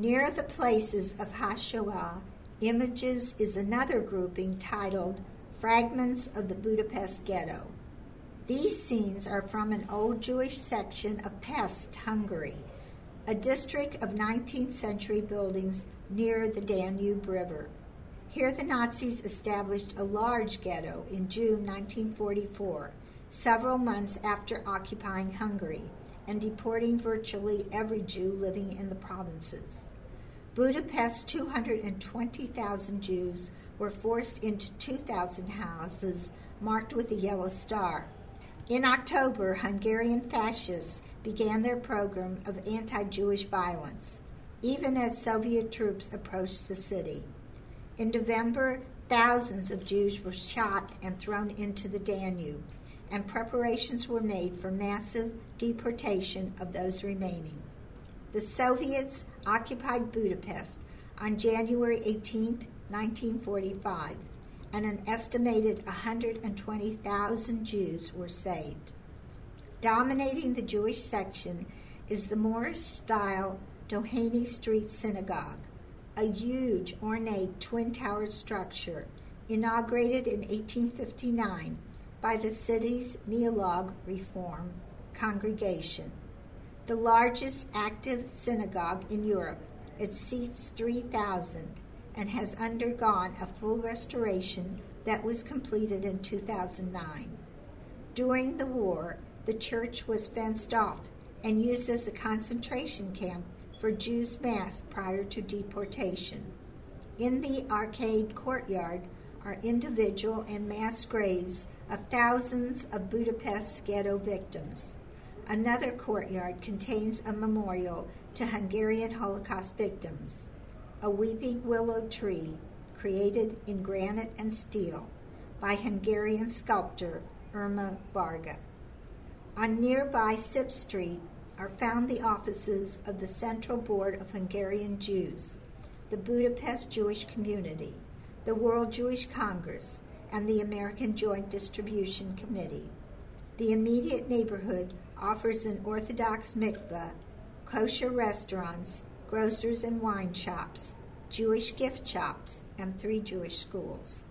Near the places of Hashoah, Images is another grouping titled Fragments of the Budapest Ghetto. These scenes are from an old Jewish section of Pest, Hungary, a district of 19th century buildings near the Danube River. Here, the Nazis established a large ghetto in June 1944, several months after occupying Hungary and deporting virtually every Jew living in the provinces. Budapest's 220,000 Jews were forced into 2,000 houses marked with a yellow star. In October, Hungarian fascists began their program of anti Jewish violence, even as Soviet troops approached the city. In November, thousands of Jews were shot and thrown into the Danube, and preparations were made for massive deportation of those remaining. The Soviets occupied Budapest on January 18, 1945, and an estimated 120,000 Jews were saved. Dominating the Jewish section is the Moorish style Dohany Street Synagogue, a huge, ornate, twin towered structure inaugurated in 1859 by the city's Neolog Reform congregation. The largest active synagogue in Europe, it seats 3,000 and has undergone a full restoration that was completed in 2009. During the war, the church was fenced off and used as a concentration camp for Jews massed prior to deportation. In the arcade courtyard are individual and mass graves of thousands of Budapest ghetto victims. Another courtyard contains a memorial to Hungarian Holocaust victims, a weeping willow tree created in granite and steel by Hungarian sculptor Irma Varga. On nearby Sip Street are found the offices of the Central Board of Hungarian Jews, the Budapest Jewish Community, the World Jewish Congress, and the American Joint Distribution Committee. The immediate neighborhood offers an Orthodox mikveh, kosher restaurants, grocers and wine shops, Jewish gift shops, and three Jewish schools.